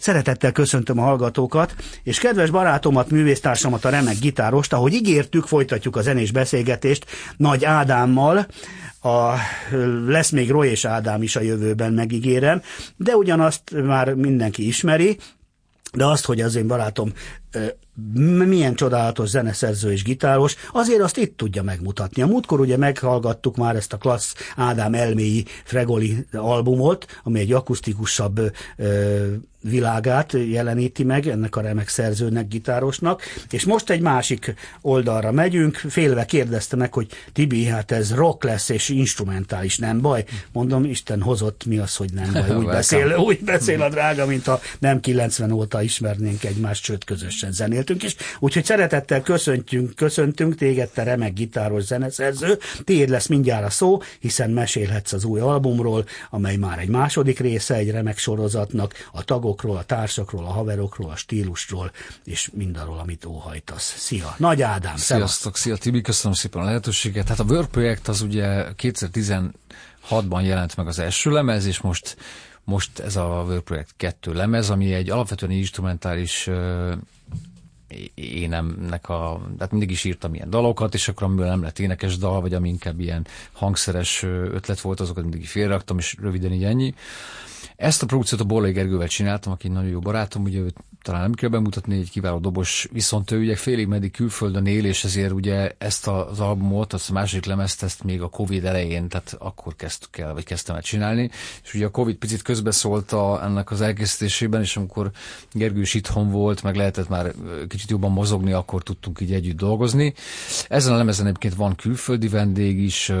Szeretettel köszöntöm a hallgatókat, és kedves barátomat, művésztársamat, a remek gitárost, ahogy ígértük, folytatjuk a zenés beszélgetést Nagy Ádámmal, a, lesz még Roy és Ádám is a jövőben, megígérem, de ugyanazt már mindenki ismeri, de azt, hogy az én barátom milyen csodálatos zeneszerző és gitáros, azért azt itt tudja megmutatni. A múltkor ugye meghallgattuk már ezt a klassz Ádám elméi Fregoli albumot, ami egy akusztikusabb világát jeleníti meg ennek a remek szerzőnek, gitárosnak, és most egy másik oldalra megyünk, félve kérdezte meg, hogy Tibi, hát ez rock lesz és instrumentális, nem baj? Mondom, Isten hozott, mi az, hogy nem baj, úgy beszél, úgy beszél a drága, mint ha nem 90 óta ismernénk egymást, sőt közösen zenéltünk is. Úgyhogy szeretettel köszöntünk, köszöntünk téged, te remek gitáros zeneszerző, tiéd lesz mindjárt a szó, hiszen mesélhetsz az új albumról, amely már egy második része egy remek sorozatnak, a tagok tagokról, a társakról, a haverokról, a stílusról, és mindarról, amit óhajtasz. Szia! Nagy Ádám! Sziasztok! Szia Tibi! Köszönöm szépen a lehetőséget. Hát a Word projekt az ugye 2016-ban jelent meg az első lemez, és most most ez a Word projekt kettő lemez, ami egy alapvetően instrumentális énemnek a, tehát mindig is írtam ilyen dalokat, és akkor amiből nem lett énekes dal, vagy ami inkább ilyen hangszeres ötlet volt, azokat mindig félraktam, és röviden így ennyi. Ezt a produkciót a Borlai Gergővel csináltam, aki nagyon jó barátom, ugye őt talán nem kell bemutatni, egy kiváló dobos, viszont ő ugye félig meddig külföldön él, és ezért ugye ezt az albumot, azt a második lemezt, ezt még a Covid elején, tehát akkor kezdtük el, vagy kezdtem el csinálni, és ugye a Covid picit közbeszólt a, ennek az elkészítésében, és amikor Gergő is itthon volt, meg lehetett már kicsit jobban mozogni, akkor tudtunk így együtt dolgozni. Ezen a lemezen egyébként van külföldi vendég is,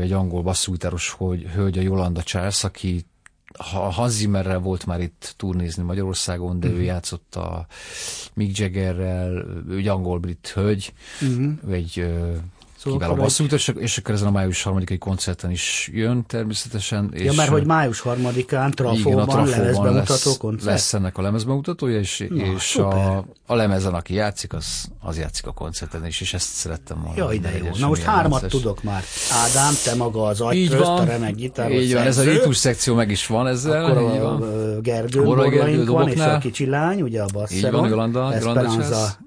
egy angol basszúgitáros hölgy, a Jolanda Charles, aki Hans Zimmerrel volt már itt turnézni Magyarországon, de uh-huh. ő mhm. játszott a Mick Jaggerrel, ő egy angol-brit hölgy, uh-huh. egy Szóval Kiváló basszújtos, egy... és akkor ezen a május harmadikai koncerten is jön természetesen. És ja, mert hogy május harmadikán Trafóban, igen, a lemezbemutató lesz, koncert. Lesz ennek a lemezbemutatója, és, Na, és a, a lemezen, aki játszik, az, az játszik a koncerten is, és ezt szerettem volna. Ja, ide jó. Na most hármat rendes. tudok már. Ádám, te maga az agytrözt, a remek gitáros Így van, ez a ritus szekció meg is van ezzel. Akkor a, a Gergő Gergő van, és a kicsi lány, ugye a basszeron. Így van, Jolanda, Jolanda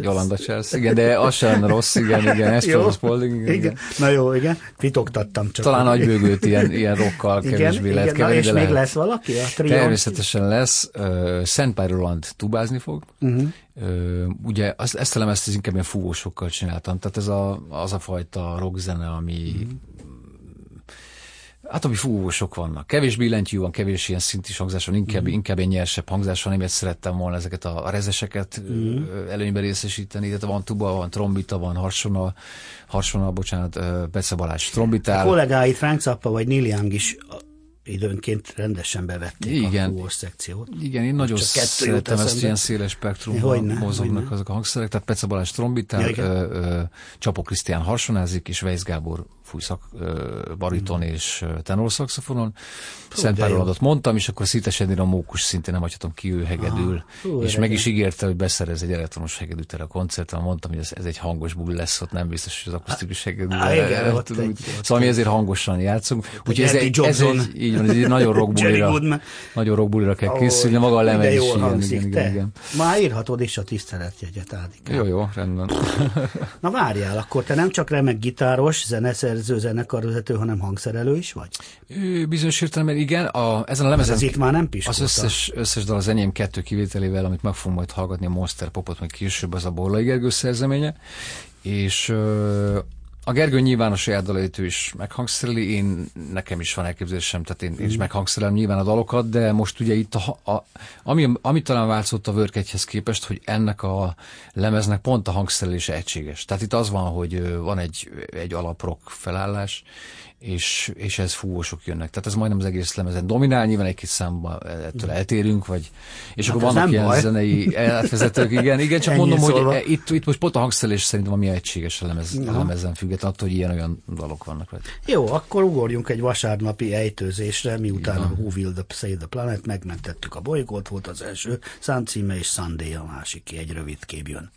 Jolanda Chelsea, igen, de az sem rossz, igen, igen, Esposito Spalding. Igen, igen. Na jó, igen, titoktattam csak. Talán nagybőgőt ilyen, ilyen rokkal kevésbé igen, lehet keverni, és még lehet. lesz valaki a trion? Természetesen lesz. Uh, Szent Roland tubázni fog. Uh-huh. Uh, ugye azt, ezt a lemezt inkább ilyen fúvósokkal csináltam, tehát ez a, az a fajta rockzene, ami uh-huh Hát ami fú, sok vannak. Kevés billentyű van, kevés ilyen szintis hangzás van, inkább, mm. inkább egy nyersebb hangzás van, amiért szerettem volna ezeket a, a rezeseket mm. előnybe részesíteni. Tehát van tuba, van trombita, van harsona, harsona, bocsánat, Bece Balázs trombitál. A kollégáit Frank Zappa vagy Neil Young is időnként rendesen bevették igen, a fúvós szekciót. Igen, én nagyon szeretem ezt ilyen széles spektrumban mozognak azok a hangszerek, tehát Pece Balázs trombitál, ja, Csapó Krisztián harsonázik, és Weiss Gábor fújszak, bariton mm. és tenorszaxofonon. Szent Párolatot mondtam, és akkor szítesedni a mókus szintén nem hagyhatom ki ő hegedül. Ah, és meg is ígérte, hogy beszerez egy elektronos hegedűt erre a koncertre. Mondtam, hogy ez, ez egy hangos buli lesz, ott nem biztos, hogy az akusztikus hegedű. Szóval mi ezért hangosan játszunk. Úgyhogy ez egy, ez egy, így van, ez egy nagyon rockbulira, nagyon rockbulira kell készülni, maga a lemez is. Igen, igen, igen, igen. Már írhatod is a tiszteletjegyet, Ádik. Jó, jó, rendben. Na várjál, akkor te nem csak remek gitáros, zeneszerző, zenekarvezető, hanem hangszerelő is vagy? Bizonyos értelemben igen. A, ezen a lemezen... Ez itt már nem piskolta. Az összes, összes dal az enyém kettő kivételével, amit meg fogom majd hallgatni, a Monster Popot, meg később az a Borlai Gergő szerzeménye. És a Gergő nyilván a saját dalait ő is meghangszereli, én nekem is van elképzelésem, tehát én, én is mm. meghangszerelem nyilván a dalokat, de most ugye itt a, a, ami, ami talán változott a Work képest, hogy ennek a lemeznek pont a hangszerelése egységes. Tehát itt az van, hogy van egy, egy alaprok felállás, és, és ez fúvósok jönnek. Tehát ez majdnem az egész lemezen dominál, nyilván egy kis számba ettől eltérünk, vagy, és hát akkor vannak ilyen baj. zenei átvezetők, igen, igen, csak mondom, szólva. hogy itt, itt most pont a hangszelés szerintem ami egységes a, lemez, a lemezen független attól, hogy ilyen-olyan dalok vannak. Vagy. Jó, akkor ugorjunk egy vasárnapi ejtőzésre, miután ja. a Who Will the Save the Planet megmentettük a bolygót, volt az első, Sun címe és Sunday a másik, egy rövid kép jön.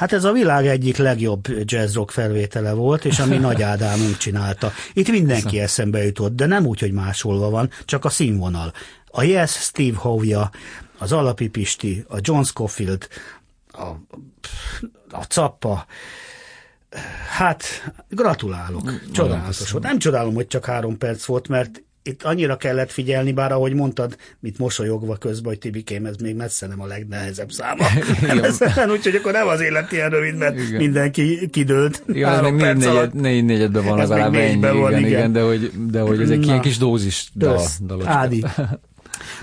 Hát ez a világ egyik legjobb jazz rock felvétele volt, és ami Nagy Ádámunk csinálta. Itt mindenki eszembe jutott, de nem úgy, hogy másolva van, csak a színvonal. A Yes, Steve Hovja, az Alapi Pisti, a John Scofield, a, a Cappa, Hát, gratulálok. Csodálatos volt. Nem csodálom, hogy csak három perc volt, mert itt annyira kellett figyelni, bár ahogy mondtad, mit mosolyogva közben, hogy Tibikém, ez még messze nem a legnehezebb száma. Úgyhogy akkor nem az élet ilyen rövid, mert igen. mindenki kidőlt. Igen, meg négy, negyed, négy negyedben van legalább ennyi, igen, van, igen, igen, de hogy, de hogy ez egy ilyen kis dózis dal, Ádi,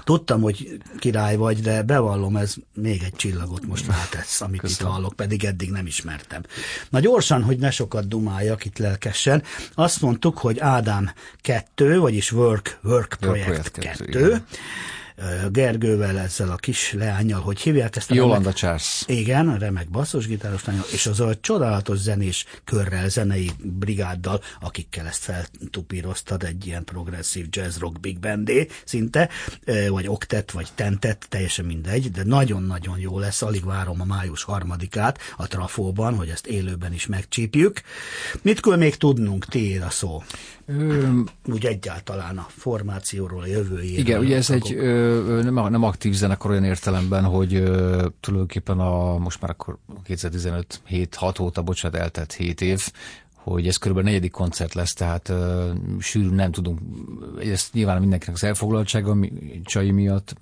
Tudtam, hogy király vagy, de bevallom, ez még egy csillagot most rátesz, amit Köszönöm. itt hallok, pedig eddig nem ismertem. Na gyorsan, hogy ne sokat dumáljak itt lelkesen, azt mondtuk, hogy Ádám 2, vagyis Work, Work Projekt 2, Gergővel, ezzel a kis leányjal, hogy hívják ezt a Jolanda remek, Charles. Igen, a remek basszusgitáros lánya, és az a csodálatos zenés körrel, zenei brigáddal, akikkel ezt feltupíroztad, egy ilyen progresszív jazz rock big bandé szinte, vagy oktet, vagy tentet, teljesen mindegy, de nagyon-nagyon jó lesz, alig várom a május harmadikát a Trafóban, hogy ezt élőben is megcsípjük. Mit kell még tudnunk, tiéd a szó? Ö, Úgy egyáltalán a formációról, a jövőjéről. Igen, ugye ez egy ö, nem, nem aktív zenekar olyan értelemben, hogy tulajdonképpen a most már akkor 2015 7-6 óta, bocsánat, eltett 7 év, hogy ez körülbelül negyedik koncert lesz, tehát uh, sűrűn nem tudunk, ezt nyilván mindenkinek az elfoglaltsága csai miatt,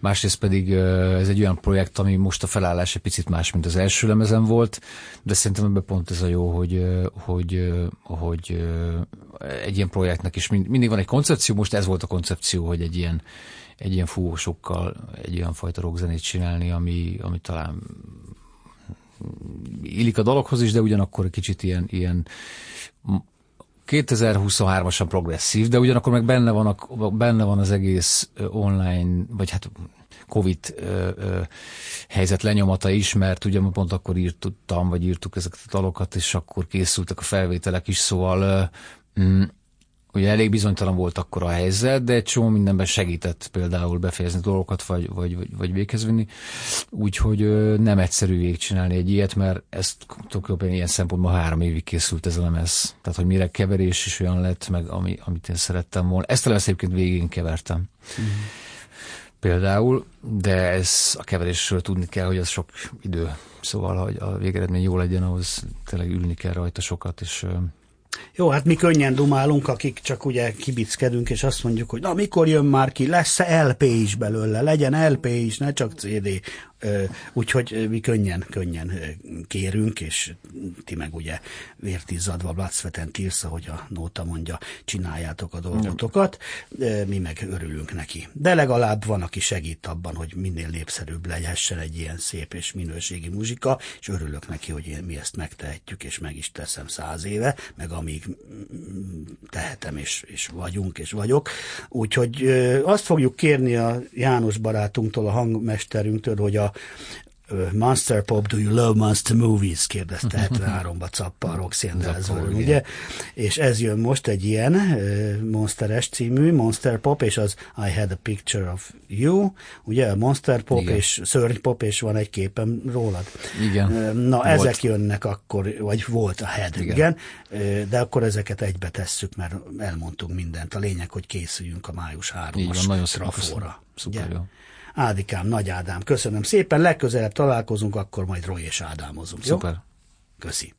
másrészt pedig uh, ez egy olyan projekt, ami most a felállás egy picit más, mint az első lemezen volt, de szerintem ebben pont ez a jó, hogy, uh, hogy, uh, hogy uh, egy ilyen projektnek is mind, mindig van egy koncepció, most ez volt a koncepció, hogy egy ilyen egy ilyen fúvósokkal egy olyan fajta rockzenét csinálni, ami, ami talán illik a dologhoz is, de ugyanakkor egy kicsit ilyen, ilyen 2023-asan progresszív, de ugyanakkor meg benne van, a, benne van az egész online, vagy hát Covid ö, ö, helyzet lenyomata is, mert ugye pont akkor írtam, vagy írtuk ezeket a dalokat, és akkor készültek a felvételek is, szóval ö, mm, ugye elég bizonytalan volt akkor a helyzet, de egy csomó mindenben segített például befejezni dolgokat, vagy, vagy, vagy, vagy véghez vinni. Úgyhogy nem egyszerű végigcsinálni egy ilyet, mert ez tulajdonképpen ilyen szempontból három évig készült ez a lemez. Tehát, hogy mire keverés is olyan lett, meg ami, amit én szerettem volna. Ezt a lemez egyébként végén kevertem. Mm-hmm. Például, de ez a keverésről tudni kell, hogy az sok idő. Szóval, hogy a végeredmény jó legyen, ahhoz tényleg ülni kell rajta sokat, és jó, hát mi könnyen dumálunk, akik csak ugye kibickedünk, és azt mondjuk, hogy na mikor jön már ki, lesz-e LP is belőle, legyen LP is, ne csak CD. Úgyhogy mi könnyen, könnyen kérünk, és ti meg ugye vértizzadva, blatszveten tírsz, hogy a nóta mondja, csináljátok a dolgotokat, mi meg örülünk neki. De legalább van, aki segít abban, hogy minél népszerűbb legyessen egy ilyen szép és minőségi muzsika, és örülök neki, hogy mi ezt megtehetjük, és meg is teszem száz éve, meg amíg tehetem, és, és vagyunk, és vagyok. Úgyhogy azt fogjuk kérni a János barátunktól, a hangmesterünktől, hogy a Monster Pop, do you love monster movies? kérdezte 73-ba Cappa a Roxy ugye? És ez jön most egy ilyen Monsteres című, Monster Pop, és az I had a picture of you, ugye? Monster Pop Igen. és Szörny Pop, és van egy képem rólad. Igen. Na, volt. ezek jönnek akkor, vagy volt a head, igen. igen. De akkor ezeket egybe tesszük, mert elmondtunk mindent. A lényeg, hogy készüljünk a május 3-as trafóra. Szuper jó. Ádikám, Nagy Ádám, köszönöm szépen, legközelebb találkozunk, akkor majd Roy és Ádámozunk. Szuper. Jó? Köszi.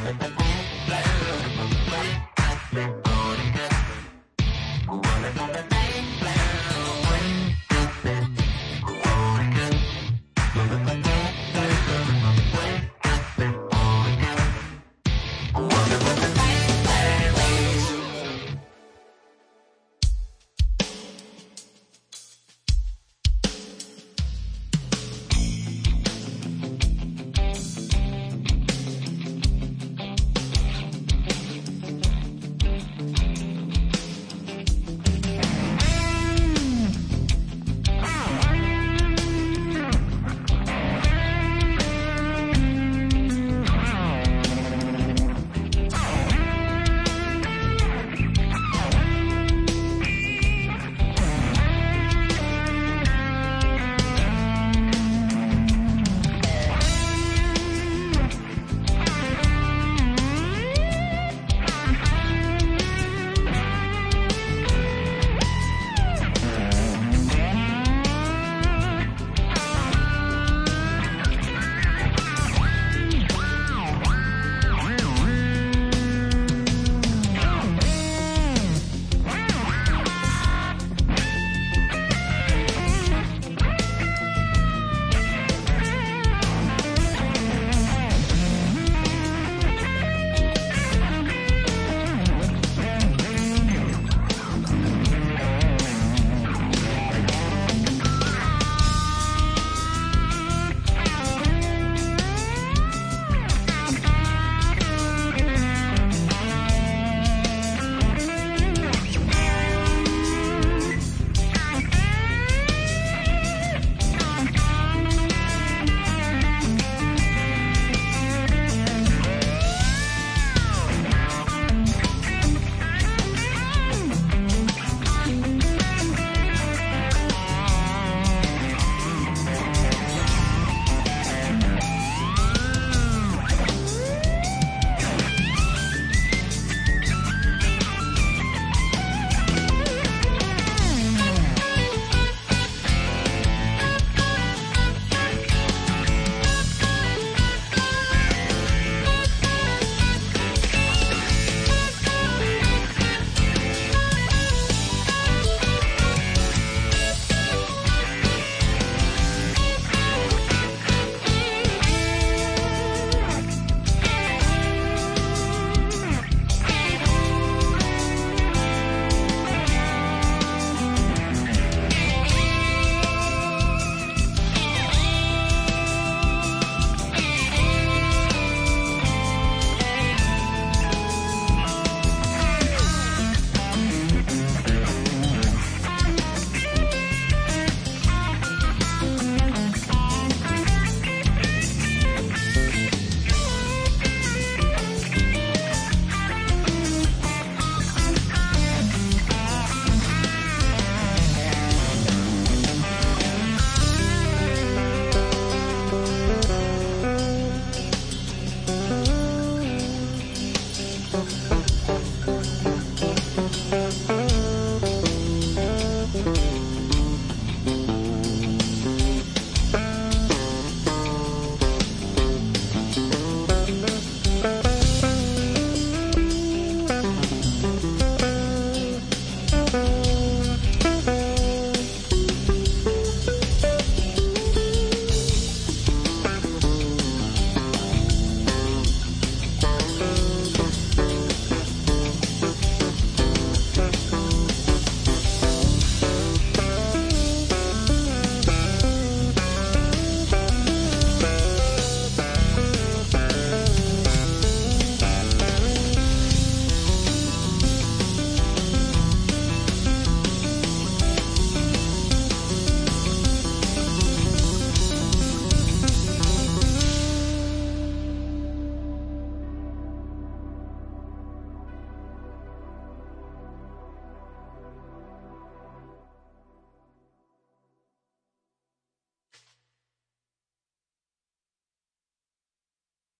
Bye.